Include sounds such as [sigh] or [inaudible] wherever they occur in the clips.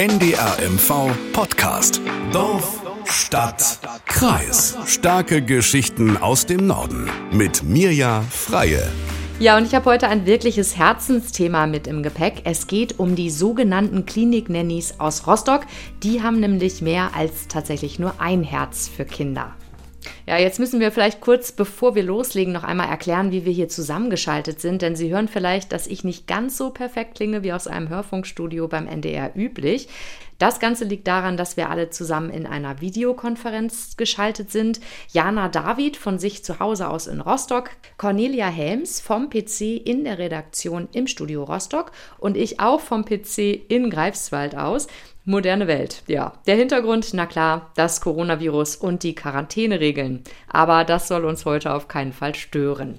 NDR MV Podcast. Dorf, Stadt, Kreis. Starke Geschichten aus dem Norden. Mit Mirja Freie. Ja, und ich habe heute ein wirkliches Herzensthema mit im Gepäck. Es geht um die sogenannten Klinik-Nannies aus Rostock. Die haben nämlich mehr als tatsächlich nur ein Herz für Kinder. Ja, jetzt müssen wir vielleicht kurz, bevor wir loslegen, noch einmal erklären, wie wir hier zusammengeschaltet sind, denn Sie hören vielleicht, dass ich nicht ganz so perfekt klinge wie aus einem Hörfunkstudio beim NDR üblich. Das Ganze liegt daran, dass wir alle zusammen in einer Videokonferenz geschaltet sind. Jana David von sich zu Hause aus in Rostock, Cornelia Helms vom PC in der Redaktion im Studio Rostock und ich auch vom PC in Greifswald aus. Moderne Welt, ja. Der Hintergrund, na klar, das Coronavirus und die Quarantäneregeln. Aber das soll uns heute auf keinen Fall stören.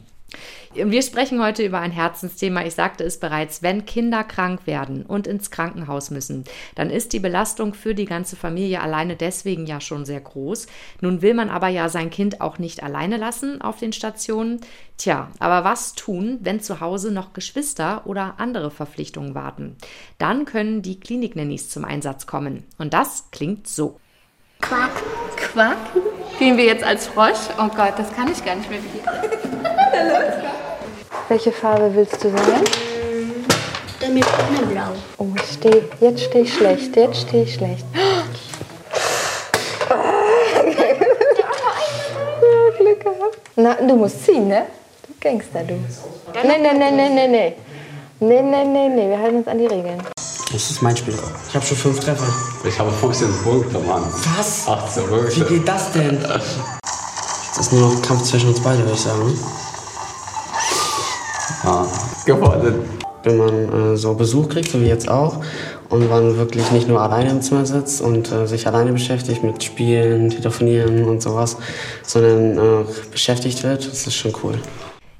Wir sprechen heute über ein Herzensthema. Ich sagte es bereits, wenn Kinder krank werden und ins Krankenhaus müssen, dann ist die Belastung für die ganze Familie alleine deswegen ja schon sehr groß. Nun will man aber ja sein Kind auch nicht alleine lassen auf den Stationen. Tja, aber was tun, wenn zu Hause noch Geschwister oder andere Verpflichtungen warten? Dann können die Kliniknannies zum Einsatz kommen. Und das klingt so. Quack. Quack? Gehen wir jetzt als Frosch? Oh Gott, das kann ich gar nicht mehr. Welche Farbe willst du sein? Damit blau. Oh, ich steh, jetzt stehe ich schlecht. Jetzt stehe ich schlecht. Glück gehabt. Na, du musst ziehen, ne? Du Gangster, du. Nee, nee, nee, nee, nee, nee. Nee, nee, nee, nee, wir halten uns an die Regeln. Das ist mein Spiel. Ich habe schon fünf Treffer. Ich habe 15 Punkte, Mann. Was? 18 Punkte. Wie geht das denn? [laughs] Das ist nur noch ein Kampf zwischen uns beiden, würde ich sagen. Ja, gewonnen. Wenn man äh, so Besuch kriegt, so wie jetzt auch, und man wirklich nicht nur alleine im Zimmer sitzt und äh, sich alleine beschäftigt mit Spielen, Telefonieren und sowas, sondern äh, beschäftigt wird, das ist schon cool.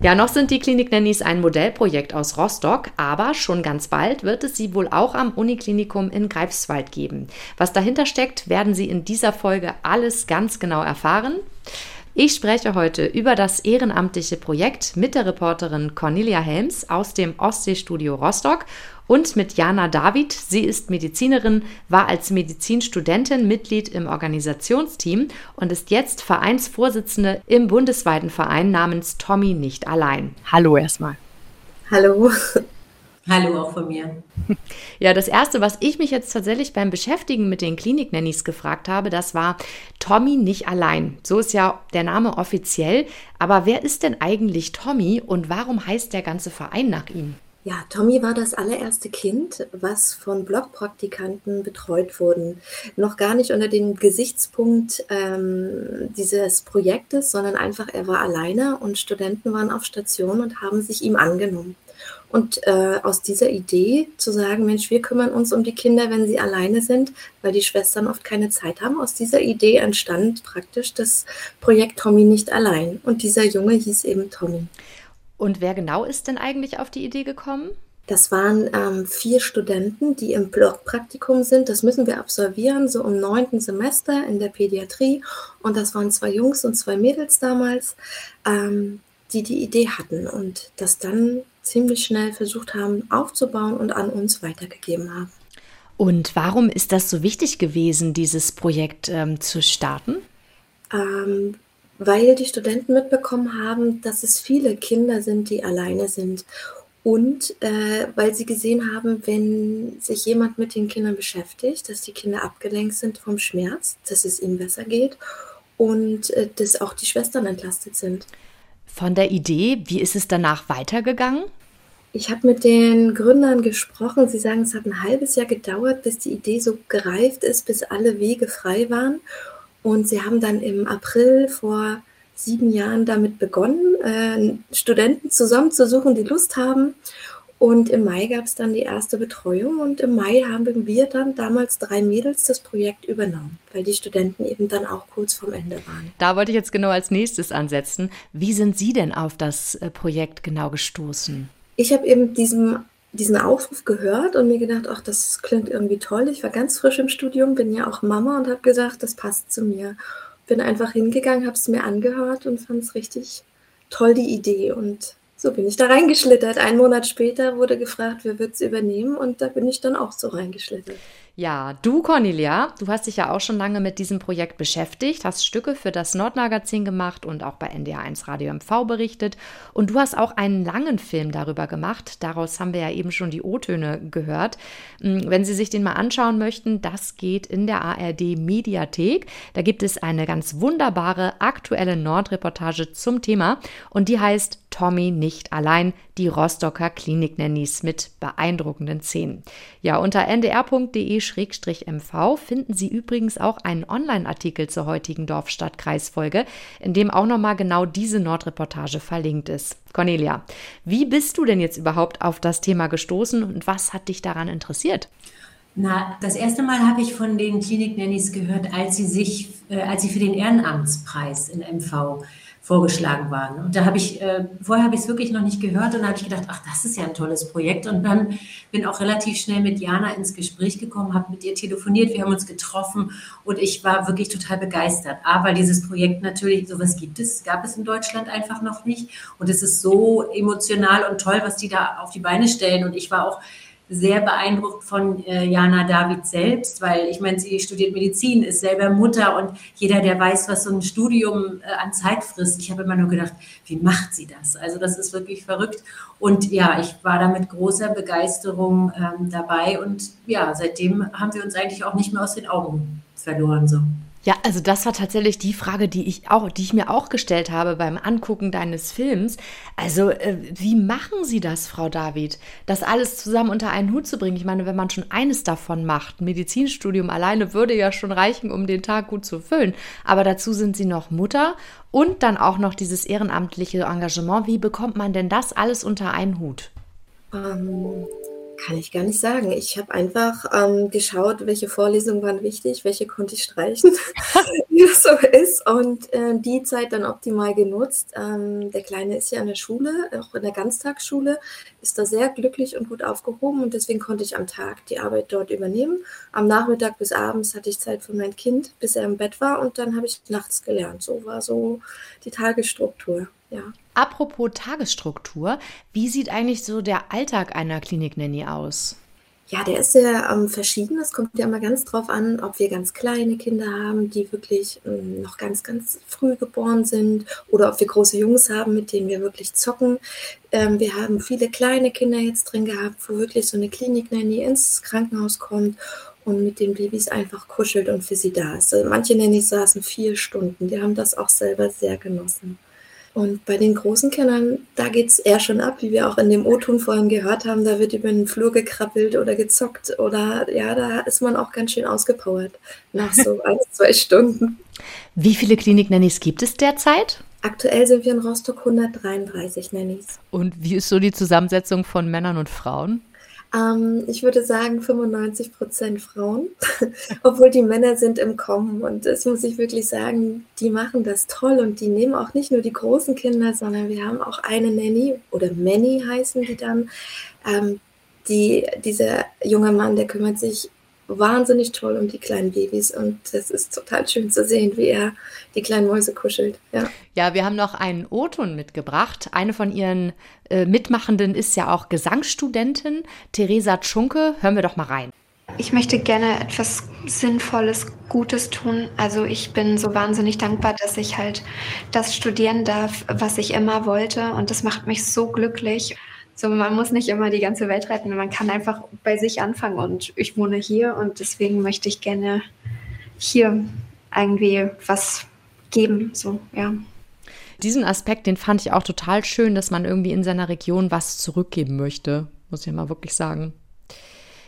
Ja, noch sind die Klinik-Nannies ein Modellprojekt aus Rostock, aber schon ganz bald wird es sie wohl auch am Uniklinikum in Greifswald geben. Was dahinter steckt, werden Sie in dieser Folge alles ganz genau erfahren. Ich spreche heute über das ehrenamtliche Projekt mit der Reporterin Cornelia Helms aus dem Ostseestudio Rostock und mit Jana David. Sie ist Medizinerin, war als Medizinstudentin Mitglied im Organisationsteam und ist jetzt Vereinsvorsitzende im bundesweiten Verein namens Tommy nicht allein. Hallo erstmal. Hallo. Hallo auch von mir. Ja, das Erste, was ich mich jetzt tatsächlich beim Beschäftigen mit den Klinik-Nannies gefragt habe, das war Tommy nicht allein. So ist ja der Name offiziell. Aber wer ist denn eigentlich Tommy und warum heißt der ganze Verein nach ihm? Ja, Tommy war das allererste Kind, was von Blockpraktikanten betreut wurden. Noch gar nicht unter dem Gesichtspunkt ähm, dieses Projektes, sondern einfach er war alleine und Studenten waren auf Station und haben sich ihm angenommen. Und äh, aus dieser Idee zu sagen, Mensch, wir kümmern uns um die Kinder, wenn sie alleine sind, weil die Schwestern oft keine Zeit haben, aus dieser Idee entstand praktisch das Projekt Tommy nicht allein. Und dieser Junge hieß eben Tommy. Und wer genau ist denn eigentlich auf die Idee gekommen? Das waren ähm, vier Studenten, die im Blockpraktikum sind. Das müssen wir absolvieren, so im neunten Semester in der Pädiatrie. Und das waren zwei Jungs und zwei Mädels damals, ähm, die die Idee hatten und das dann ziemlich schnell versucht haben aufzubauen und an uns weitergegeben haben. Und warum ist das so wichtig gewesen, dieses Projekt ähm, zu starten? Ähm, weil die Studenten mitbekommen haben, dass es viele Kinder sind, die alleine sind. Und äh, weil sie gesehen haben, wenn sich jemand mit den Kindern beschäftigt, dass die Kinder abgelenkt sind vom Schmerz, dass es ihnen besser geht und äh, dass auch die Schwestern entlastet sind. Von der Idee, wie ist es danach weitergegangen? Ich habe mit den Gründern gesprochen. Sie sagen, es hat ein halbes Jahr gedauert, bis die Idee so gereift ist, bis alle Wege frei waren. Und sie haben dann im April vor sieben Jahren damit begonnen, äh, Studenten zusammenzusuchen, die Lust haben. Und im Mai gab es dann die erste Betreuung und im Mai haben wir dann damals drei Mädels das Projekt übernommen, weil die Studenten eben dann auch kurz vorm Ende waren. Da wollte ich jetzt genau als nächstes ansetzen. Wie sind Sie denn auf das äh, Projekt genau gestoßen? Ich habe eben diesen, diesen Aufruf gehört und mir gedacht, ach, das klingt irgendwie toll. Ich war ganz frisch im Studium, bin ja auch Mama und habe gesagt, das passt zu mir. Bin einfach hingegangen, habe es mir angehört und fand es richtig toll, die Idee. Und so bin ich da reingeschlittert. Einen Monat später wurde gefragt, wer wird es übernehmen und da bin ich dann auch so reingeschlittert. Ja, du Cornelia, du hast dich ja auch schon lange mit diesem Projekt beschäftigt, hast Stücke für das Nordmagazin gemacht und auch bei NDR1 Radio MV berichtet und du hast auch einen langen Film darüber gemacht. Daraus haben wir ja eben schon die O-Töne gehört. Hm, wenn Sie sich den mal anschauen möchten, das geht in der ARD Mediathek. Da gibt es eine ganz wunderbare aktuelle Nordreportage zum Thema und die heißt Tommy nicht allein, die Rostocker Klinik-Nannies mit beeindruckenden Szenen. Ja, unter ndr.de-mv finden Sie übrigens auch einen Online-Artikel zur heutigen Dorf-Stadt-Kreisfolge, in dem auch nochmal genau diese Nordreportage verlinkt ist. Cornelia, wie bist du denn jetzt überhaupt auf das Thema gestoßen und was hat dich daran interessiert? Na, das erste Mal habe ich von den Klinik-Nannies gehört, als sie sich, äh, als sie für den Ehrenamtspreis in MV vorgeschlagen waren. Und da habe ich, äh, vorher habe ich es wirklich noch nicht gehört und da habe ich gedacht, ach, das ist ja ein tolles Projekt. Und dann bin auch relativ schnell mit Jana ins Gespräch gekommen, habe mit ihr telefoniert, wir haben uns getroffen und ich war wirklich total begeistert. A, weil dieses Projekt natürlich, sowas gibt es, gab es in Deutschland einfach noch nicht. Und es ist so emotional und toll, was die da auf die Beine stellen. Und ich war auch sehr beeindruckt von äh, Jana David selbst, weil ich meine, sie studiert Medizin, ist selber Mutter und jeder, der weiß, was so ein Studium äh, an Zeit frisst, ich habe immer nur gedacht, wie macht sie das? Also das ist wirklich verrückt. Und ja, ich war da mit großer Begeisterung ähm, dabei und ja, seitdem haben wir uns eigentlich auch nicht mehr aus den Augen verloren. So. Ja, also das war tatsächlich die Frage, die ich auch, die ich mir auch gestellt habe beim Angucken deines Films. Also, äh, wie machen Sie das, Frau David, das alles zusammen unter einen Hut zu bringen? Ich meine, wenn man schon eines davon macht, Medizinstudium alleine würde ja schon reichen, um den Tag gut zu füllen. Aber dazu sind Sie noch Mutter und dann auch noch dieses ehrenamtliche Engagement. Wie bekommt man denn das alles unter einen Hut? Ähm, kann ich gar nicht sagen. Ich habe einfach ähm, geschaut, welche Vorlesungen waren wichtig, welche konnte ich streichen, [laughs] [laughs] wie das so ist, und äh, die Zeit dann optimal genutzt. Ähm, der Kleine ist ja in der Schule, auch in der Ganztagsschule, ist da sehr glücklich und gut aufgehoben und deswegen konnte ich am Tag die Arbeit dort übernehmen. Am Nachmittag bis abends hatte ich Zeit für mein Kind, bis er im Bett war und dann habe ich nachts gelernt. So war so die Tagesstruktur, ja. Apropos Tagesstruktur, wie sieht eigentlich so der Alltag einer Klinik-Nanny aus? Ja, der ist sehr ähm, verschieden. Es kommt ja immer ganz drauf an, ob wir ganz kleine Kinder haben, die wirklich ähm, noch ganz, ganz früh geboren sind oder ob wir große Jungs haben, mit denen wir wirklich zocken. Ähm, wir haben viele kleine Kinder jetzt drin gehabt, wo wirklich so eine Klinik-Nanny ins Krankenhaus kommt und mit den Babys einfach kuschelt und für sie da ist. Also manche Nannies saßen vier Stunden, die haben das auch selber sehr genossen. Und bei den großen Kindern, da geht es eher schon ab, wie wir auch in dem O-Ton vorhin gehört haben. Da wird über den Flur gekrabbelt oder gezockt oder ja, da ist man auch ganz schön ausgepowert nach so [laughs] ein, zwei Stunden. Wie viele Klinik-Nannies gibt es derzeit? Aktuell sind wir in Rostock 133 Nannies. Und wie ist so die Zusammensetzung von Männern und Frauen? Ähm, ich würde sagen 95 Prozent Frauen, [laughs] obwohl die Männer sind im Kommen. Und das muss ich wirklich sagen, die machen das toll und die nehmen auch nicht nur die großen Kinder, sondern wir haben auch eine Nanny oder Manny heißen die dann. Ähm, die, dieser junge Mann, der kümmert sich wahnsinnig toll um die kleinen Babys und es ist total schön zu sehen, wie er die kleinen Mäuse kuschelt. Ja, ja wir haben noch einen O-Ton mitgebracht. Eine von ihren äh, Mitmachenden ist ja auch Gesangsstudentin, Theresa Tschunke. Hören wir doch mal rein. Ich möchte gerne etwas Sinnvolles, Gutes tun. Also ich bin so wahnsinnig dankbar, dass ich halt das studieren darf, was ich immer wollte. Und das macht mich so glücklich. So, man muss nicht immer die ganze Welt retten, man kann einfach bei sich anfangen und ich wohne hier und deswegen möchte ich gerne hier irgendwie was geben, so, ja. Diesen Aspekt, den fand ich auch total schön, dass man irgendwie in seiner Region was zurückgeben möchte, muss ich mal wirklich sagen.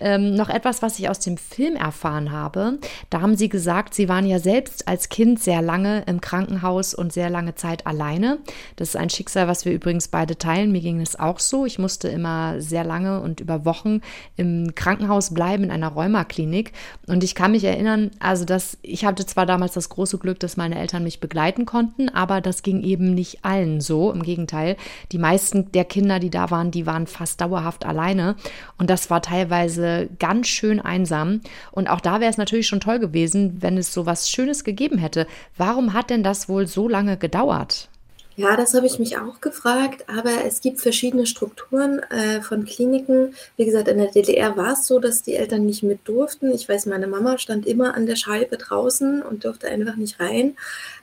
Ähm, noch etwas, was ich aus dem Film erfahren habe. Da haben sie gesagt, sie waren ja selbst als Kind sehr lange im Krankenhaus und sehr lange Zeit alleine. Das ist ein Schicksal, was wir übrigens beide teilen. Mir ging es auch so. Ich musste immer sehr lange und über Wochen im Krankenhaus bleiben, in einer Rheumaklinik. Und ich kann mich erinnern, also dass ich hatte zwar damals das große Glück, dass meine Eltern mich begleiten konnten, aber das ging eben nicht allen so. Im Gegenteil, die meisten der Kinder, die da waren, die waren fast dauerhaft alleine. Und das war teilweise teilweise ganz schön einsam. Und auch da wäre es natürlich schon toll gewesen, wenn es so was Schönes gegeben hätte. Warum hat denn das wohl so lange gedauert? Ja, das habe ich mich auch gefragt, aber es gibt verschiedene Strukturen äh, von Kliniken. Wie gesagt, in der DDR war es so, dass die Eltern nicht mit durften. Ich weiß, meine Mama stand immer an der Scheibe draußen und durfte einfach nicht rein.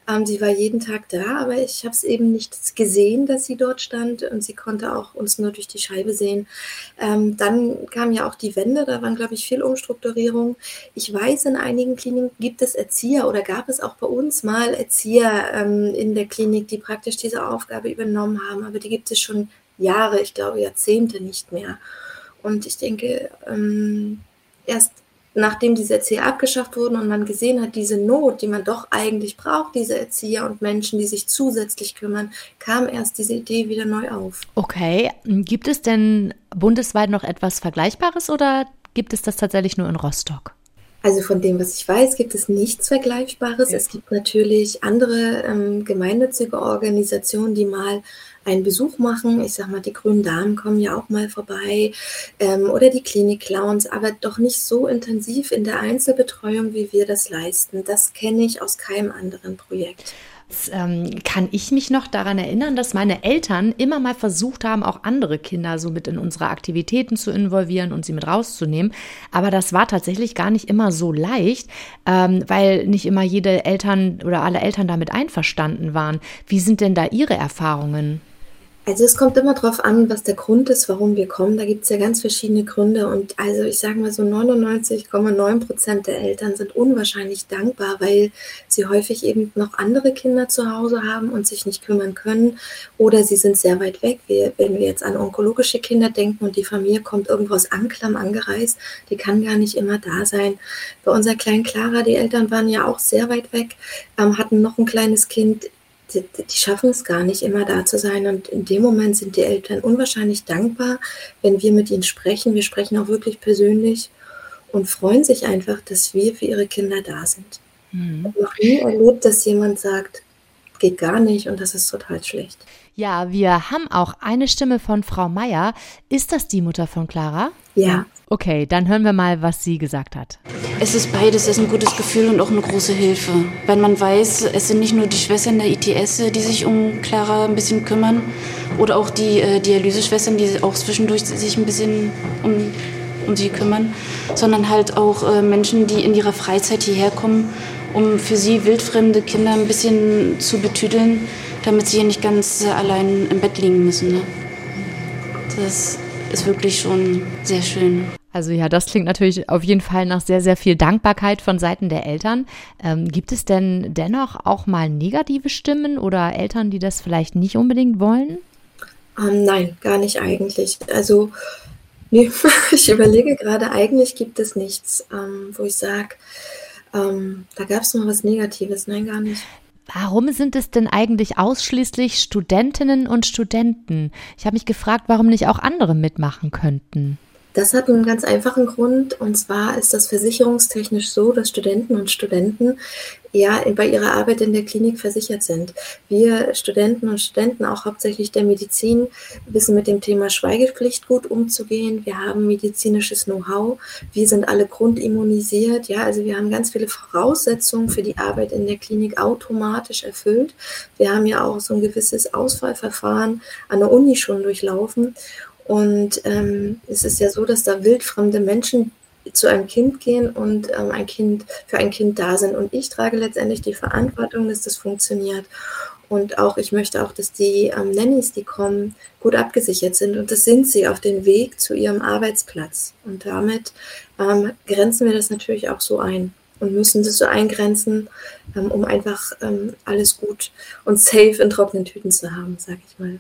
Ähm, sie war jeden Tag da, aber ich habe es eben nicht gesehen, dass sie dort stand und sie konnte auch uns nur durch die Scheibe sehen. Ähm, dann kam ja auch die Wende, da waren, glaube ich, viel Umstrukturierung. Ich weiß, in einigen Kliniken gibt es Erzieher oder gab es auch bei uns mal Erzieher ähm, in der Klinik, die praktisch diese Aufgabe übernommen haben, aber die gibt es schon Jahre, ich glaube Jahrzehnte nicht mehr. Und ich denke, ähm, erst nachdem diese Erzieher abgeschafft wurden und man gesehen hat, diese Not, die man doch eigentlich braucht, diese Erzieher und Menschen, die sich zusätzlich kümmern, kam erst diese Idee wieder neu auf. Okay, gibt es denn bundesweit noch etwas Vergleichbares oder gibt es das tatsächlich nur in Rostock? Also von dem, was ich weiß, gibt es nichts Vergleichbares. Es gibt natürlich andere ähm, gemeinnützige Organisationen, die mal einen Besuch machen. Ich sage mal, die Grünen Damen kommen ja auch mal vorbei ähm, oder die Klinik-Clowns, aber doch nicht so intensiv in der Einzelbetreuung, wie wir das leisten. Das kenne ich aus keinem anderen Projekt ähm, kann ich mich noch daran erinnern, dass meine Eltern immer mal versucht haben, auch andere Kinder so mit in unsere Aktivitäten zu involvieren und sie mit rauszunehmen. Aber das war tatsächlich gar nicht immer so leicht, ähm, weil nicht immer jede Eltern oder alle Eltern damit einverstanden waren. Wie sind denn da Ihre Erfahrungen? Also es kommt immer darauf an, was der Grund ist, warum wir kommen. Da gibt es ja ganz verschiedene Gründe. Und also ich sage mal so 99,9 Prozent der Eltern sind unwahrscheinlich dankbar, weil sie häufig eben noch andere Kinder zu Hause haben und sich nicht kümmern können. Oder sie sind sehr weit weg. Wir, wenn wir jetzt an onkologische Kinder denken und die Familie kommt irgendwo aus Anklam angereist, die kann gar nicht immer da sein. Bei unserer kleinen Clara, die Eltern waren ja auch sehr weit weg, ähm, hatten noch ein kleines Kind die, die, schaffen es gar nicht immer da zu sein. Und in dem Moment sind die Eltern unwahrscheinlich dankbar, wenn wir mit ihnen sprechen. Wir sprechen auch wirklich persönlich und freuen sich einfach, dass wir für ihre Kinder da sind. Mhm. Ich habe noch nie erlebt, dass jemand sagt, geht gar nicht und das ist total schlecht. Ja, wir haben auch eine Stimme von Frau Meier. Ist das die Mutter von Clara? Ja. Okay, dann hören wir mal, was sie gesagt hat. Es ist beides, es ist ein gutes Gefühl und auch eine große Hilfe. Wenn man weiß, es sind nicht nur die Schwestern der ITS, die sich um Clara ein bisschen kümmern, oder auch die äh, Dialyseschwestern, die auch zwischendurch sich ein bisschen um, um sie kümmern, sondern halt auch äh, Menschen, die in ihrer Freizeit hierher kommen, um für sie wildfremde Kinder ein bisschen zu betüdeln, damit sie hier nicht ganz allein im Bett liegen müssen. Ne? Das ist wirklich schon sehr schön. Also ja, das klingt natürlich auf jeden Fall nach sehr, sehr viel Dankbarkeit von Seiten der Eltern. Ähm, gibt es denn dennoch auch mal negative Stimmen oder Eltern, die das vielleicht nicht unbedingt wollen? Ähm, nein, gar nicht eigentlich. Also nee, [laughs] ich überlege gerade, eigentlich gibt es nichts, ähm, wo ich sage, ähm, da gab es noch was Negatives. Nein, gar nicht. Warum sind es denn eigentlich ausschließlich Studentinnen und Studenten? Ich habe mich gefragt, warum nicht auch andere mitmachen könnten. Das hat einen ganz einfachen Grund und zwar ist das versicherungstechnisch so, dass Studenten und Studenten ja bei ihrer Arbeit in der Klinik versichert sind. Wir Studenten und Studenten, auch hauptsächlich der Medizin, wissen mit dem Thema Schweigepflicht gut umzugehen. Wir haben medizinisches Know-how. Wir sind alle grundimmunisiert. Ja, also wir haben ganz viele Voraussetzungen für die Arbeit in der Klinik automatisch erfüllt. Wir haben ja auch so ein gewisses Auswahlverfahren an der Uni schon durchlaufen. Und ähm, es ist ja so, dass da wildfremde Menschen zu einem Kind gehen und ähm, ein Kind für ein Kind da sind. Und ich trage letztendlich die Verantwortung, dass das funktioniert. Und auch ich möchte auch, dass die ähm, Nannies, die kommen, gut abgesichert sind. Und das sind sie auf dem Weg zu ihrem Arbeitsplatz. Und damit ähm, grenzen wir das natürlich auch so ein und müssen das so eingrenzen, ähm, um einfach ähm, alles gut und safe in trockenen Tüten zu haben, sage ich mal.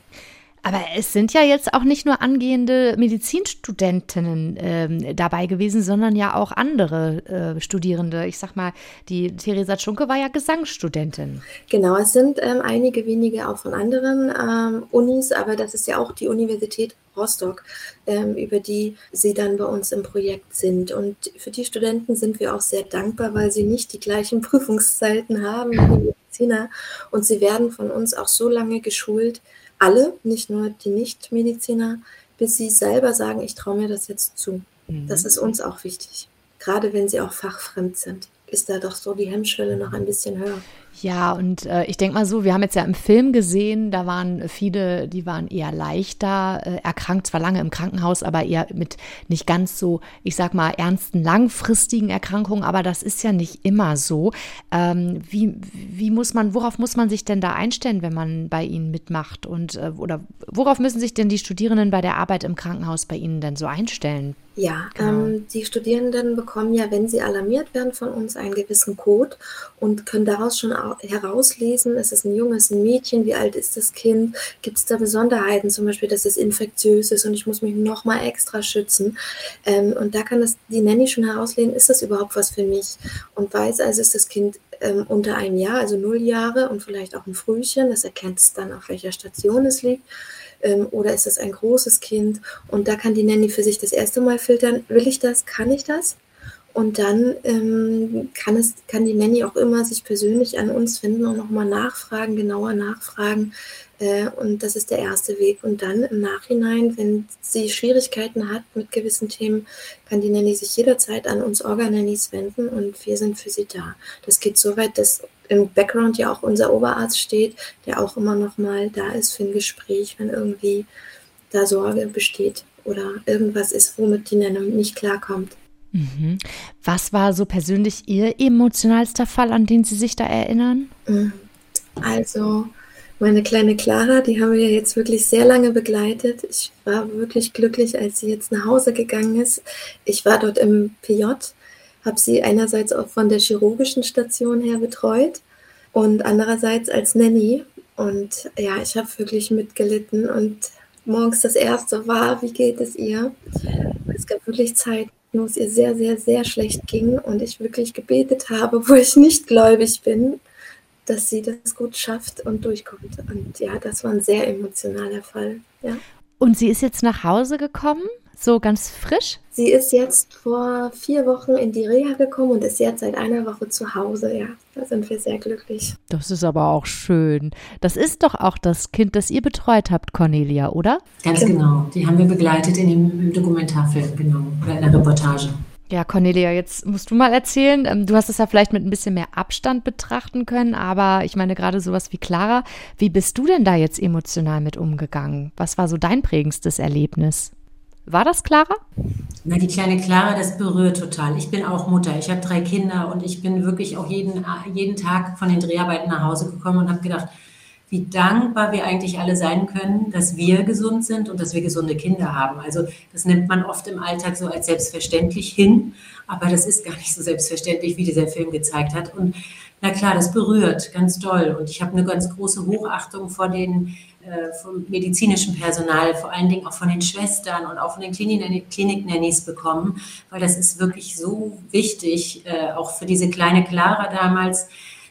Aber es sind ja jetzt auch nicht nur angehende Medizinstudentinnen ähm, dabei gewesen, sondern ja auch andere äh, Studierende. Ich sag mal, die Theresa Schunke war ja Gesangsstudentin. Genau, es sind ähm, einige wenige auch von anderen ähm, Unis, aber das ist ja auch die Universität Rostock, ähm, über die sie dann bei uns im Projekt sind. Und für die Studenten sind wir auch sehr dankbar, weil sie nicht die gleichen [laughs] Prüfungszeiten haben wie die Mediziner. Und sie werden von uns auch so lange geschult, alle, nicht nur die Nichtmediziner, bis sie selber sagen, ich traue mir das jetzt zu. Mhm. Das ist uns auch wichtig. Gerade wenn sie auch fachfremd sind, ist da doch so die Hemmschwelle noch ein bisschen höher. Ja, und äh, ich denke mal so, wir haben jetzt ja im Film gesehen, da waren viele, die waren eher leichter äh, erkrankt, zwar lange im Krankenhaus, aber eher mit nicht ganz so, ich sag mal, ernsten, langfristigen Erkrankungen, aber das ist ja nicht immer so. Ähm, wie, wie muss man, worauf muss man sich denn da einstellen, wenn man bei Ihnen mitmacht? Und äh, oder worauf müssen sich denn die Studierenden bei der Arbeit im Krankenhaus bei Ihnen denn so einstellen? Ja, genau. ähm, die Studierenden bekommen ja, wenn sie alarmiert werden von uns, einen gewissen Code und können daraus schon herauslesen, ist es ein Junge, ist ein Mädchen, wie alt ist das Kind, gibt es da Besonderheiten, zum Beispiel, dass es infektiös ist und ich muss mich nochmal extra schützen. Ähm, und da kann das die Nanny schon herauslesen, ist das überhaupt was für mich? Und weiß also, ist das Kind ähm, unter einem Jahr, also null Jahre und vielleicht auch ein Frühchen, das erkennt es dann, auf welcher Station es liegt ähm, oder ist es ein großes Kind? Und da kann die Nanny für sich das erste Mal filtern, will ich das, kann ich das? Und dann ähm, kann, es, kann die Nanny auch immer sich persönlich an uns wenden und nochmal nachfragen, genauer nachfragen. Äh, und das ist der erste Weg. Und dann im Nachhinein, wenn sie Schwierigkeiten hat mit gewissen Themen, kann die Nanny sich jederzeit an uns Organannies wenden und wir sind für sie da. Das geht so weit, dass im Background ja auch unser Oberarzt steht, der auch immer noch mal da ist für ein Gespräch, wenn irgendwie da Sorge besteht oder irgendwas ist, womit die Nennung nicht klarkommt. Mhm. Was war so persönlich Ihr emotionalster Fall, an den Sie sich da erinnern? Mhm. Also meine kleine Clara, die haben wir jetzt wirklich sehr lange begleitet. Ich war wirklich glücklich, als sie jetzt nach Hause gegangen ist. Ich war dort im PJ habe sie einerseits auch von der chirurgischen Station her betreut und andererseits als Nanny. Und ja, ich habe wirklich mitgelitten und morgens das erste war, wie geht es ihr? Es gab wirklich Zeiten, wo es ihr sehr, sehr, sehr schlecht ging und ich wirklich gebetet habe, wo ich nicht gläubig bin, dass sie das gut schafft und durchkommt. Und ja, das war ein sehr emotionaler Fall. Ja. Und sie ist jetzt nach Hause gekommen? So ganz frisch? Sie ist jetzt vor vier Wochen in die Reha gekommen und ist jetzt seit einer Woche zu Hause. Ja, da sind wir sehr glücklich. Das ist aber auch schön. Das ist doch auch das Kind, das ihr betreut habt, Cornelia, oder? Ganz genau. Die haben wir begleitet in dem Dokumentarfilm, genau, oder in der Reportage. Ja, Cornelia, jetzt musst du mal erzählen. Ähm, du hast es ja vielleicht mit ein bisschen mehr Abstand betrachten können, aber ich meine gerade sowas wie Clara. Wie bist du denn da jetzt emotional mit umgegangen? Was war so dein prägendstes Erlebnis? War das Clara? Na, die kleine Clara, das berührt total. Ich bin auch Mutter. Ich habe drei Kinder und ich bin wirklich auch jeden, jeden Tag von den Dreharbeiten nach Hause gekommen und habe gedacht, wie dankbar wir eigentlich alle sein können, dass wir gesund sind und dass wir gesunde Kinder haben. Also das nimmt man oft im Alltag so als selbstverständlich hin, aber das ist gar nicht so selbstverständlich, wie dieser Film gezeigt hat. Und na klar, das berührt ganz doll. Und ich habe eine ganz große Hochachtung vor den äh, vom medizinischen Personal, vor allen Dingen auch von den Schwestern und auch von den Klinik-Nannies bekommen, weil das ist wirklich so wichtig, äh, auch für diese kleine Clara damals.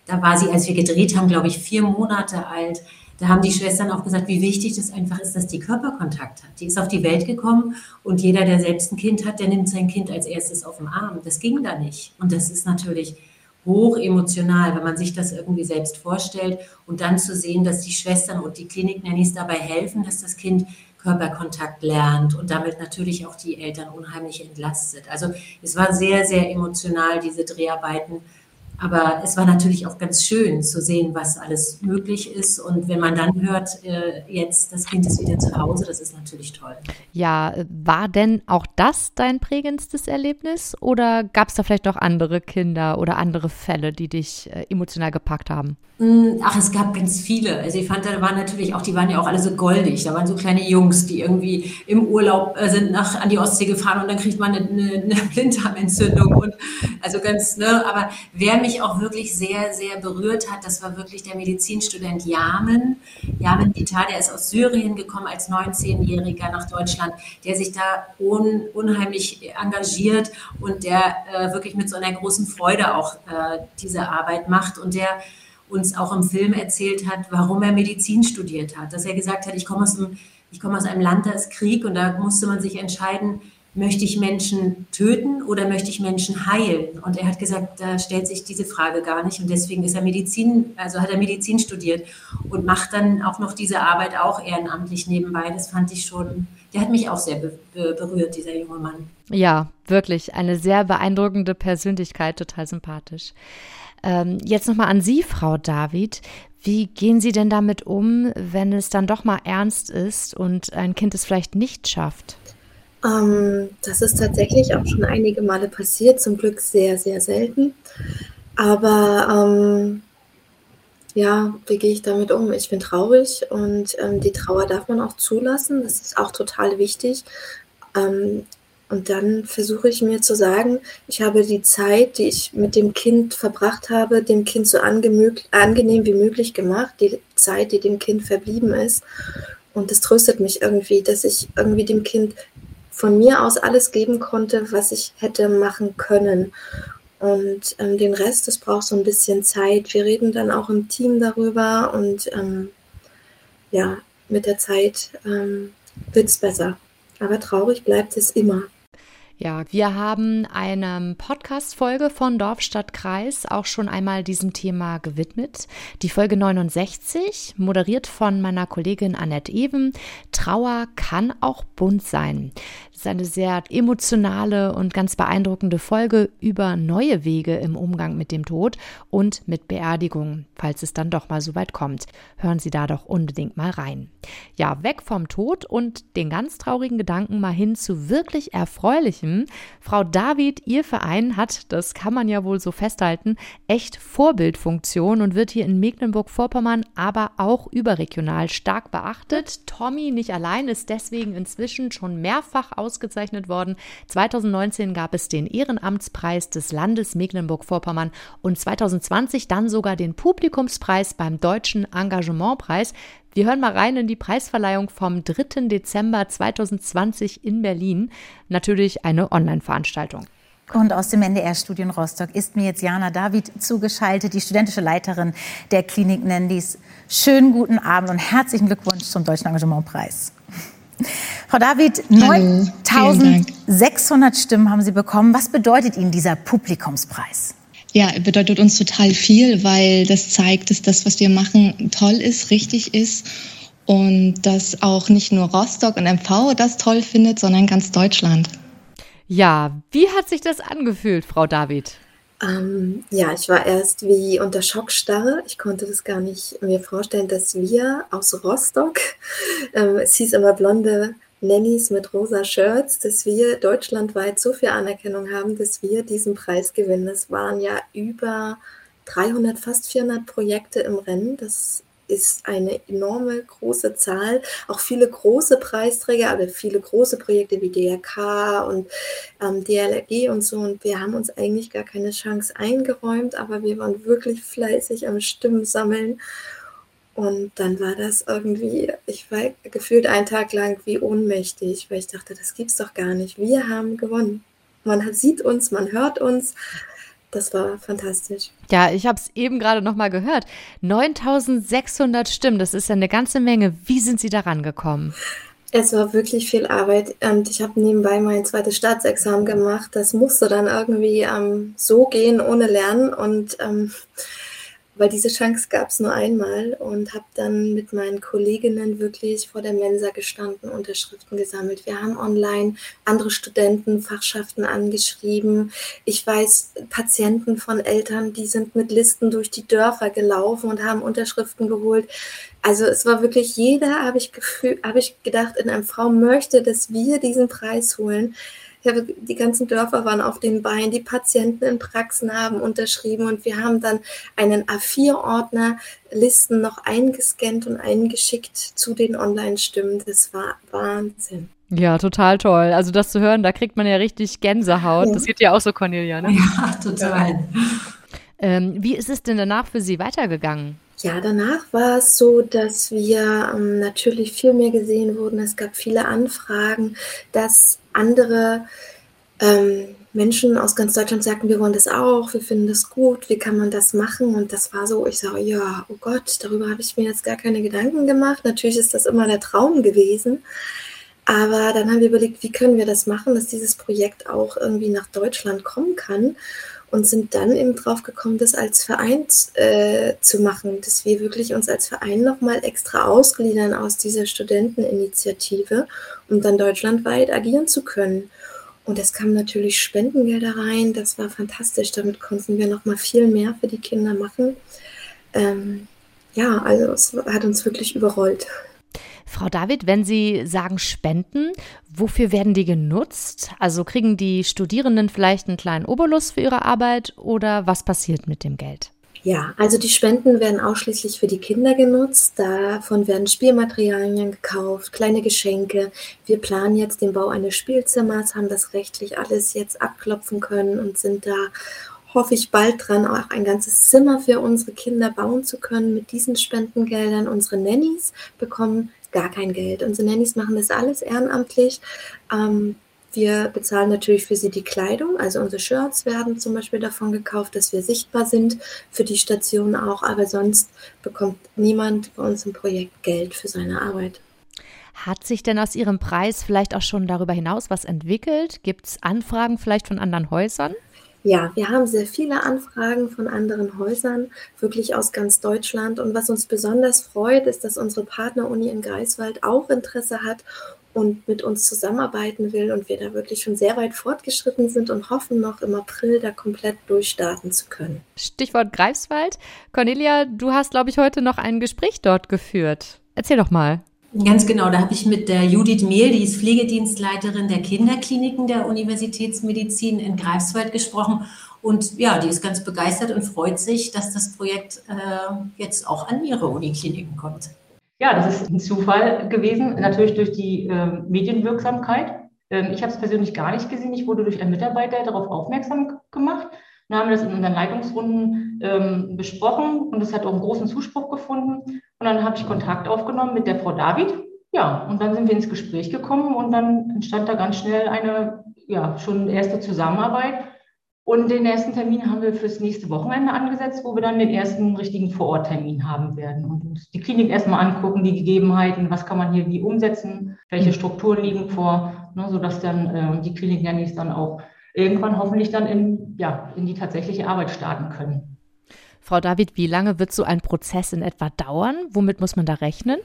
Da war sie, als wir gedreht haben, glaube ich, vier Monate alt. Da haben die Schwestern auch gesagt, wie wichtig das einfach ist, dass die Körperkontakt hat. Die ist auf die Welt gekommen und jeder, der selbst ein Kind hat, der nimmt sein Kind als erstes auf den Arm. Das ging da nicht. Und das ist natürlich hoch emotional, wenn man sich das irgendwie selbst vorstellt und dann zu sehen, dass die Schwestern und die Klinik-Nannies dabei helfen, dass das Kind Körperkontakt lernt und damit natürlich auch die Eltern unheimlich entlastet. Also es war sehr, sehr emotional, diese Dreharbeiten aber es war natürlich auch ganz schön zu sehen, was alles möglich ist. Und wenn man dann hört, äh, jetzt das Kind ist wieder zu Hause, das ist natürlich toll. Ja, war denn auch das dein prägendstes Erlebnis? Oder gab es da vielleicht auch andere Kinder oder andere Fälle, die dich äh, emotional gepackt haben? Hm, ach, es gab ganz viele. Also ich fand, da waren natürlich auch, die waren ja auch alle so goldig. Da waren so kleine Jungs, die irgendwie im Urlaub äh, sind nach an die Ostsee gefahren und dann kriegt man eine, eine, eine Blinddarmentzündung und also ganz, ne, aber wer mich auch wirklich sehr, sehr berührt hat, das war wirklich der Medizinstudent Yamen. Yamen Vital, der ist aus Syrien gekommen als 19-Jähriger nach Deutschland, der sich da un, unheimlich engagiert und der äh, wirklich mit so einer großen Freude auch äh, diese Arbeit macht und der uns auch im Film erzählt hat, warum er Medizin studiert hat. Dass er gesagt hat, ich komme aus einem, aus einem Land, da ist Krieg und da musste man sich entscheiden, möchte ich Menschen töten oder möchte ich Menschen heilen? Und er hat gesagt, da stellt sich diese Frage gar nicht. Und deswegen ist er Medizin, also hat er Medizin studiert und macht dann auch noch diese Arbeit auch ehrenamtlich nebenbei. Das fand ich schon der hat mich auch sehr be berührt, dieser junge Mann. Ja, wirklich eine sehr beeindruckende Persönlichkeit, total sympathisch. Ähm, jetzt nochmal an Sie, Frau David. Wie gehen Sie denn damit um, wenn es dann doch mal ernst ist und ein Kind es vielleicht nicht schafft? Ähm, das ist tatsächlich auch schon einige Male passiert, zum Glück sehr, sehr selten. Aber ähm, ja, wie gehe ich damit um? Ich bin traurig und ähm, die Trauer darf man auch zulassen. Das ist auch total wichtig. Ähm, und dann versuche ich mir zu sagen, ich habe die Zeit, die ich mit dem Kind verbracht habe, dem Kind so angenehm wie möglich gemacht, die Zeit, die dem Kind verblieben ist. Und das tröstet mich irgendwie, dass ich irgendwie dem Kind von mir aus alles geben konnte, was ich hätte machen können. Und ähm, den Rest, das braucht so ein bisschen Zeit. Wir reden dann auch im Team darüber und ähm, ja, mit der Zeit ähm, wird es besser. Aber traurig bleibt es immer. Ja, wir haben eine Podcast-Folge von Dorf, Stadt, Kreis auch schon einmal diesem Thema gewidmet. Die Folge 69, moderiert von meiner Kollegin Annette Even. Trauer kann auch bunt sein. Das ist eine sehr emotionale und ganz beeindruckende Folge über neue Wege im Umgang mit dem Tod und mit Beerdigung, falls es dann doch mal so weit kommt. Hören Sie da doch unbedingt mal rein. Ja, weg vom Tod und den ganz traurigen Gedanken mal hin zu wirklich erfreulichem. Frau David, Ihr Verein hat, das kann man ja wohl so festhalten, echt Vorbildfunktion und wird hier in Mecklenburg-Vorpommern, aber auch überregional stark beachtet. Tommy nicht allein ist deswegen inzwischen schon mehrfach aus ausgezeichnet worden. 2019 gab es den Ehrenamtspreis des Landes Mecklenburg-Vorpommern und 2020 dann sogar den Publikumspreis beim Deutschen Engagementpreis. Wir hören mal rein in die Preisverleihung vom 3. Dezember 2020 in Berlin. Natürlich eine Online-Veranstaltung. Und aus dem NDR-Studio Rostock ist mir jetzt Jana David zugeschaltet, die studentische Leiterin der Klinik Nendis. Schönen guten Abend und herzlichen Glückwunsch zum Deutschen Engagementpreis. Frau David, 9600 Stimmen haben Sie bekommen. Was bedeutet Ihnen dieser Publikumspreis? Ja, bedeutet uns total viel, weil das zeigt, dass das, was wir machen, toll ist, richtig ist und dass auch nicht nur Rostock und MV das toll findet, sondern ganz Deutschland. Ja, wie hat sich das angefühlt, Frau David? Ähm, ja, ich war erst wie unter Schockstarre. Ich konnte das gar nicht mir vorstellen, dass wir aus Rostock, [laughs] ähm, es hieß immer blonde Nannies mit rosa Shirts, dass wir deutschlandweit so viel Anerkennung haben, dass wir diesen Preis gewinnen. Es waren ja über 300, fast 400 Projekte im Rennen. Das ist eine enorme große Zahl. Auch viele große Preisträger, aber viele große Projekte wie DRK und ähm, DLRG und so. Und wir haben uns eigentlich gar keine Chance eingeräumt, aber wir waren wirklich fleißig am Stimmen sammeln. Und dann war das irgendwie, ich war gefühlt einen Tag lang wie ohnmächtig, weil ich dachte, das gibt's doch gar nicht. Wir haben gewonnen. Man sieht uns, man hört uns. Das war fantastisch. Ja, ich habe es eben gerade noch mal gehört. 9600 Stimmen, das ist ja eine ganze Menge. Wie sind Sie daran gekommen? Es war wirklich viel Arbeit und ich habe nebenbei mein zweites Staatsexamen gemacht. Das musste dann irgendwie ähm, so gehen ohne Lernen und ähm, weil diese Chance gab es nur einmal und habe dann mit meinen Kolleginnen wirklich vor der Mensa gestanden, Unterschriften gesammelt. Wir haben online andere Studenten, Fachschaften angeschrieben. Ich weiß Patienten von Eltern, die sind mit Listen durch die Dörfer gelaufen und haben Unterschriften geholt. Also es war wirklich jeder, habe ich, habe ich gedacht, in einem Frau möchte, dass wir diesen Preis holen die ganzen Dörfer waren auf den Beinen, die Patienten in Praxen haben unterschrieben und wir haben dann einen A4-Ordner Listen noch eingescannt und eingeschickt zu den Online-Stimmen. Das war Wahnsinn. Ja, total toll. Also das zu hören, da kriegt man ja richtig Gänsehaut. Ja. Das geht ja auch so, Cornelia, ne? Ja, total. Ähm, wie ist es denn danach für Sie weitergegangen? Ja, danach war es so, dass wir ähm, natürlich viel mehr gesehen wurden. Es gab viele Anfragen, dass andere ähm, Menschen aus ganz Deutschland sagten, wir wollen das auch, wir finden das gut, wie kann man das machen? Und das war so, ich sage, ja, oh Gott, darüber habe ich mir jetzt gar keine Gedanken gemacht. Natürlich ist das immer der Traum gewesen. Aber dann haben wir überlegt, wie können wir das machen, dass dieses Projekt auch irgendwie nach Deutschland kommen kann und sind dann eben drauf gekommen, das als Verein äh, zu machen, dass wir wirklich uns als Verein nochmal extra ausgliedern aus dieser Studenteninitiative, um dann deutschlandweit agieren zu können. Und es kamen natürlich Spendengelder rein, das war fantastisch, damit konnten wir nochmal viel mehr für die Kinder machen. Ähm, ja, also es hat uns wirklich überrollt. Frau David, wenn Sie sagen Spenden, wofür werden die genutzt? Also kriegen die Studierenden vielleicht einen kleinen Obolus für ihre Arbeit oder was passiert mit dem Geld? Ja, also die Spenden werden ausschließlich für die Kinder genutzt. Davon werden Spielmaterialien gekauft, kleine Geschenke. Wir planen jetzt den Bau eines Spielzimmers, haben das rechtlich alles jetzt abklopfen können und sind da, hoffe ich, bald dran, auch ein ganzes Zimmer für unsere Kinder bauen zu können mit diesen Spendengeldern. Unsere Nannies bekommen gar kein Geld. Unsere Nannies machen das alles ehrenamtlich. Ähm, wir bezahlen natürlich für sie die Kleidung, also unsere Shirts werden zum Beispiel davon gekauft, dass wir sichtbar sind, für die Station auch, aber sonst bekommt niemand bei uns im Projekt Geld für seine Arbeit. Hat sich denn aus Ihrem Preis vielleicht auch schon darüber hinaus was entwickelt? Gibt es Anfragen vielleicht von anderen Häusern? Ja, wir haben sehr viele Anfragen von anderen Häusern, wirklich aus ganz Deutschland. Und was uns besonders freut, ist, dass unsere Partneruni in Greifswald auch Interesse hat und mit uns zusammenarbeiten will und wir da wirklich schon sehr weit fortgeschritten sind und hoffen noch im April da komplett durchstarten zu können. Stichwort Greifswald. Cornelia, du hast, glaube ich, heute noch ein Gespräch dort geführt. Erzähl doch mal. Ganz genau, da habe ich mit der Judith Mehl, die ist Pflegedienstleiterin der Kinderkliniken der Universitätsmedizin in Greifswald gesprochen. Und ja, die ist ganz begeistert und freut sich, dass das Projekt äh, jetzt auch an ihre Unikliniken kommt. Ja, das ist ein Zufall gewesen, natürlich durch die äh, Medienwirksamkeit. Ähm, ich habe es persönlich gar nicht gesehen. Ich wurde durch einen Mitarbeiter darauf aufmerksam gemacht. Dann haben wir das in unseren Leitungsrunden ähm, besprochen und es hat auch einen großen Zuspruch gefunden. Und dann habe ich Kontakt aufgenommen mit der Frau David. Ja, und dann sind wir ins Gespräch gekommen und dann entstand da ganz schnell eine, ja, schon erste Zusammenarbeit. Und den ersten Termin haben wir fürs nächste Wochenende angesetzt, wo wir dann den ersten richtigen Vororttermin haben werden und uns die Klinik erstmal angucken, die Gegebenheiten, was kann man hier wie umsetzen, welche Strukturen liegen vor, ne, sodass dann äh, die Klinik ja nicht dann auch irgendwann hoffentlich dann in, ja, in die tatsächliche Arbeit starten können. Frau David, wie lange wird so ein Prozess in etwa dauern? Womit muss man da rechnen?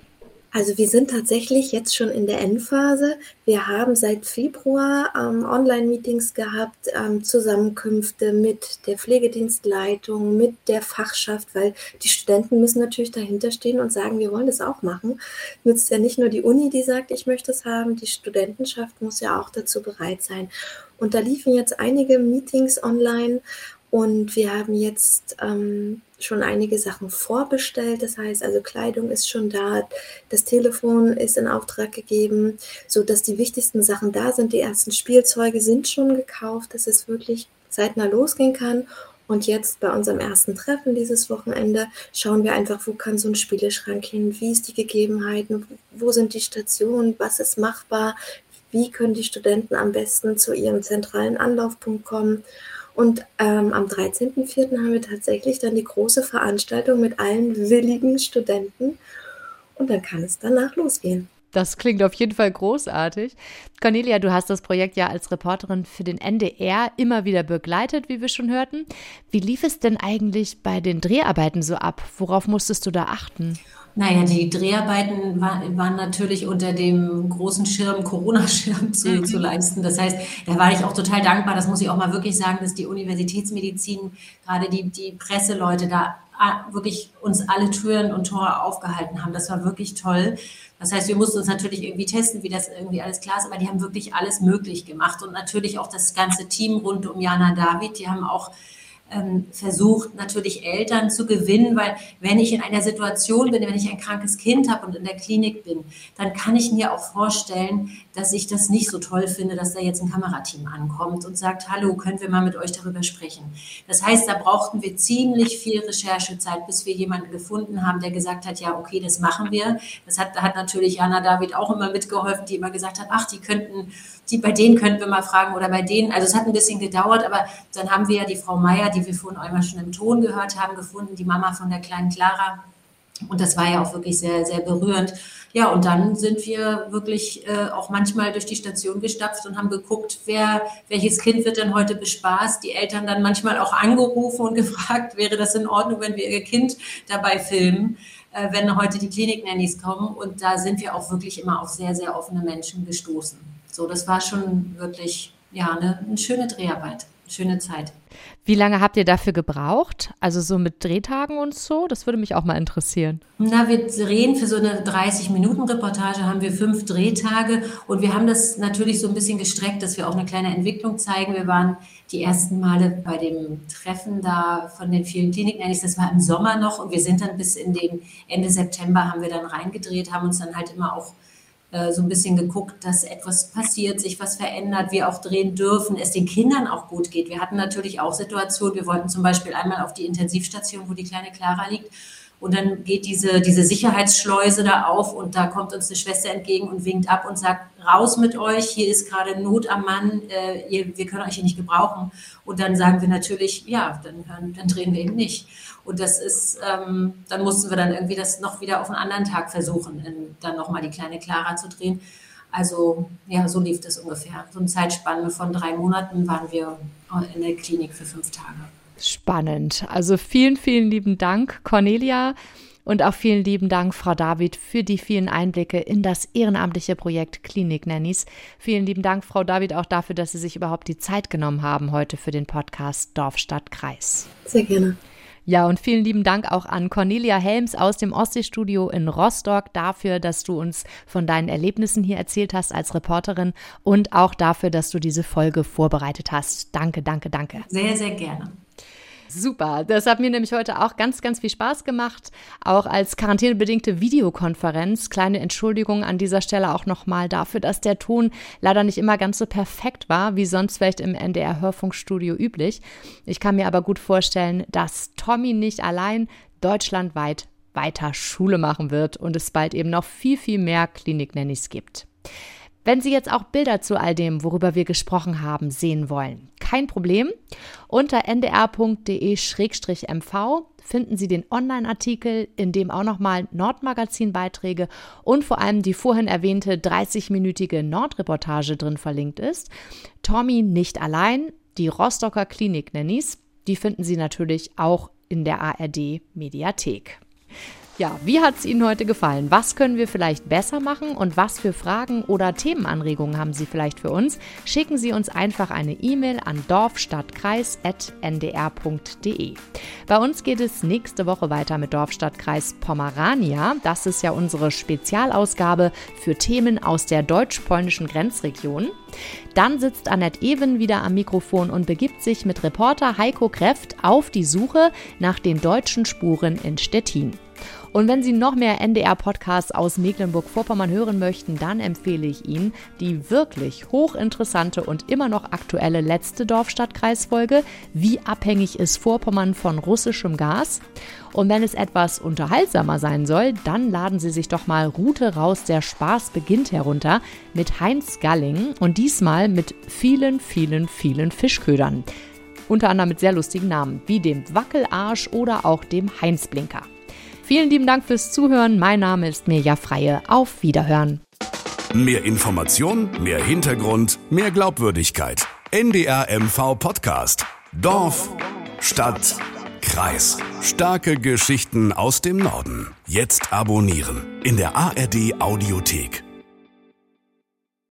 Also wir sind tatsächlich jetzt schon in der Endphase. Wir haben seit Februar ähm, Online-Meetings gehabt, ähm, Zusammenkünfte mit der Pflegedienstleitung, mit der Fachschaft, weil die Studenten müssen natürlich dahinter stehen und sagen, wir wollen das auch machen. Nützt ja nicht nur die Uni, die sagt, ich möchte es haben, die Studentenschaft muss ja auch dazu bereit sein. Und da liefen jetzt einige Meetings online und wir haben jetzt ähm, schon einige Sachen vorbestellt. Das heißt, also Kleidung ist schon da, das Telefon ist in Auftrag gegeben, so dass die wichtigsten Sachen da sind. Die ersten Spielzeuge sind schon gekauft, dass es wirklich zeitnah losgehen kann. Und jetzt bei unserem ersten Treffen dieses Wochenende schauen wir einfach, wo kann so ein Spieleschrank hin, wie ist die Gegebenheiten, wo sind die Stationen, was ist machbar, wie können die Studenten am besten zu ihrem zentralen Anlaufpunkt kommen. Und ähm, am 13.04. haben wir tatsächlich dann die große Veranstaltung mit allen willigen Studenten. Und dann kann es danach losgehen. Das klingt auf jeden Fall großartig. Cornelia, du hast das Projekt ja als Reporterin für den NDR immer wieder begleitet, wie wir schon hörten. Wie lief es denn eigentlich bei den Dreharbeiten so ab? Worauf musstest du da achten? Naja, die Dreharbeiten war, waren natürlich unter dem großen Schirm, Corona-Schirm zu, mhm. zu leisten. Das heißt, da war ich auch total dankbar, das muss ich auch mal wirklich sagen, dass die Universitätsmedizin, gerade die, die Presseleute da wirklich uns alle Türen und Tore aufgehalten haben. Das war wirklich toll. Das heißt, wir mussten uns natürlich irgendwie testen, wie das irgendwie alles klar ist, aber die haben wirklich alles möglich gemacht und natürlich auch das ganze Team rund um Jana David, die haben auch ähm, versucht, natürlich Eltern zu gewinnen, weil wenn ich in einer Situation bin, wenn ich ein krankes Kind habe und in der Klinik bin, dann kann ich mir auch vorstellen, dass ich das nicht so toll finde, dass da jetzt ein Kamerateam ankommt und sagt, hallo, können wir mal mit euch darüber sprechen. Das heißt, da brauchten wir ziemlich viel Recherchezeit, bis wir jemanden gefunden haben, der gesagt hat, ja, okay, das machen wir. Das hat, hat natürlich Jana David auch immer mitgeholfen, die immer gesagt hat, ach, die könnten, die, bei denen könnten wir mal fragen oder bei denen. Also es hat ein bisschen gedauert, aber dann haben wir ja die Frau Meier, die wir vorhin einmal schon im Ton gehört haben, gefunden, die Mama von der kleinen Clara. Und das war ja auch wirklich sehr, sehr berührend. Ja, und dann sind wir wirklich äh, auch manchmal durch die Station gestapft und haben geguckt, wer, welches Kind wird denn heute bespaßt. Die Eltern dann manchmal auch angerufen und [laughs] gefragt, wäre das in Ordnung, wenn wir ihr Kind dabei filmen, äh, wenn heute die Klinik-Nannies kommen. Und da sind wir auch wirklich immer auf sehr, sehr offene Menschen gestoßen. So, das war schon wirklich ja, eine, eine schöne Dreharbeit, schöne Zeit. Wie lange habt ihr dafür gebraucht? Also so mit Drehtagen und so? Das würde mich auch mal interessieren. Na, wir drehen für so eine 30-Minuten-Reportage haben wir fünf Drehtage und wir haben das natürlich so ein bisschen gestreckt, dass wir auch eine kleine Entwicklung zeigen. Wir waren die ersten Male bei dem Treffen da von den vielen Kliniken, das war im Sommer noch und wir sind dann bis in den Ende September haben wir dann reingedreht, haben uns dann halt immer auch äh, so ein bisschen geguckt, dass etwas passiert, sich was verändert, wir auch drehen dürfen, es den Kindern auch gut geht. Wir hatten natürlich auch Situationen, wir wollten zum Beispiel einmal auf die Intensivstation, wo die kleine Clara liegt, und dann geht diese, diese Sicherheitsschleuse da auf und da kommt uns eine Schwester entgegen und winkt ab und sagt, raus mit euch, hier ist gerade Not am Mann, äh, ihr, wir können euch hier nicht gebrauchen. Und dann sagen wir natürlich, ja, dann, dann, dann drehen wir eben nicht. Und das ist, ähm, dann mussten wir dann irgendwie das noch wieder auf einen anderen Tag versuchen, in, dann nochmal die kleine Clara zu drehen. Also ja, so lief das ungefähr. So eine Zeitspanne von drei Monaten waren wir in der Klinik für fünf Tage. Spannend. Also vielen, vielen lieben Dank, Cornelia. Und auch vielen lieben Dank, Frau David, für die vielen Einblicke in das ehrenamtliche Projekt Klinik Nannies. Vielen lieben Dank, Frau David, auch dafür, dass Sie sich überhaupt die Zeit genommen haben heute für den Podcast Dorf, Stadt, Kreis. Sehr gerne. Ja, und vielen lieben Dank auch an Cornelia Helms aus dem Ostseestudio in Rostock dafür, dass du uns von deinen Erlebnissen hier erzählt hast als Reporterin und auch dafür, dass du diese Folge vorbereitet hast. Danke, danke, danke. Sehr, sehr gerne. Super. Das hat mir nämlich heute auch ganz, ganz viel Spaß gemacht. Auch als quarantänebedingte Videokonferenz. Kleine Entschuldigung an dieser Stelle auch nochmal dafür, dass der Ton leider nicht immer ganz so perfekt war, wie sonst vielleicht im NDR Hörfunkstudio üblich. Ich kann mir aber gut vorstellen, dass Tommy nicht allein deutschlandweit weiter Schule machen wird und es bald eben noch viel, viel mehr Klinik-Nannies gibt. Wenn Sie jetzt auch Bilder zu all dem, worüber wir gesprochen haben, sehen wollen, kein Problem. Unter ndr.de-mv finden Sie den Online-Artikel, in dem auch nochmal Nordmagazin-Beiträge und vor allem die vorhin erwähnte 30-minütige Nordreportage drin verlinkt ist. Tommy nicht allein, die Rostocker Klinik-Nannies, die finden Sie natürlich auch in der ARD-Mediathek. Ja, wie hat es Ihnen heute gefallen? Was können wir vielleicht besser machen und was für Fragen oder Themenanregungen haben Sie vielleicht für uns? Schicken Sie uns einfach eine E-Mail an dorfstadtkreis.ndr.de. Bei uns geht es nächste Woche weiter mit Dorfstadtkreis Pomerania. Das ist ja unsere Spezialausgabe für Themen aus der deutsch-polnischen Grenzregion. Dann sitzt Annette Even wieder am Mikrofon und begibt sich mit Reporter Heiko Kräft auf die Suche nach den deutschen Spuren in Stettin. Und wenn Sie noch mehr NDR-Podcasts aus Mecklenburg-Vorpommern hören möchten, dann empfehle ich Ihnen die wirklich hochinteressante und immer noch aktuelle letzte Dorfstadtkreisfolge, Wie abhängig ist Vorpommern von russischem Gas? Und wenn es etwas unterhaltsamer sein soll, dann laden Sie sich doch mal Route raus, der Spaß beginnt herunter mit Heinz Galling und diesmal mit vielen, vielen, vielen Fischködern. Unter anderem mit sehr lustigen Namen, wie dem Wackelarsch oder auch dem Heinzblinker. Vielen lieben Dank fürs Zuhören. Mein Name ist Mirja Freie. Auf Wiederhören. Mehr Information, mehr Hintergrund, mehr Glaubwürdigkeit. NDR MV Podcast. Dorf, Stadt, Kreis. Starke Geschichten aus dem Norden. Jetzt abonnieren in der ARD Audiothek.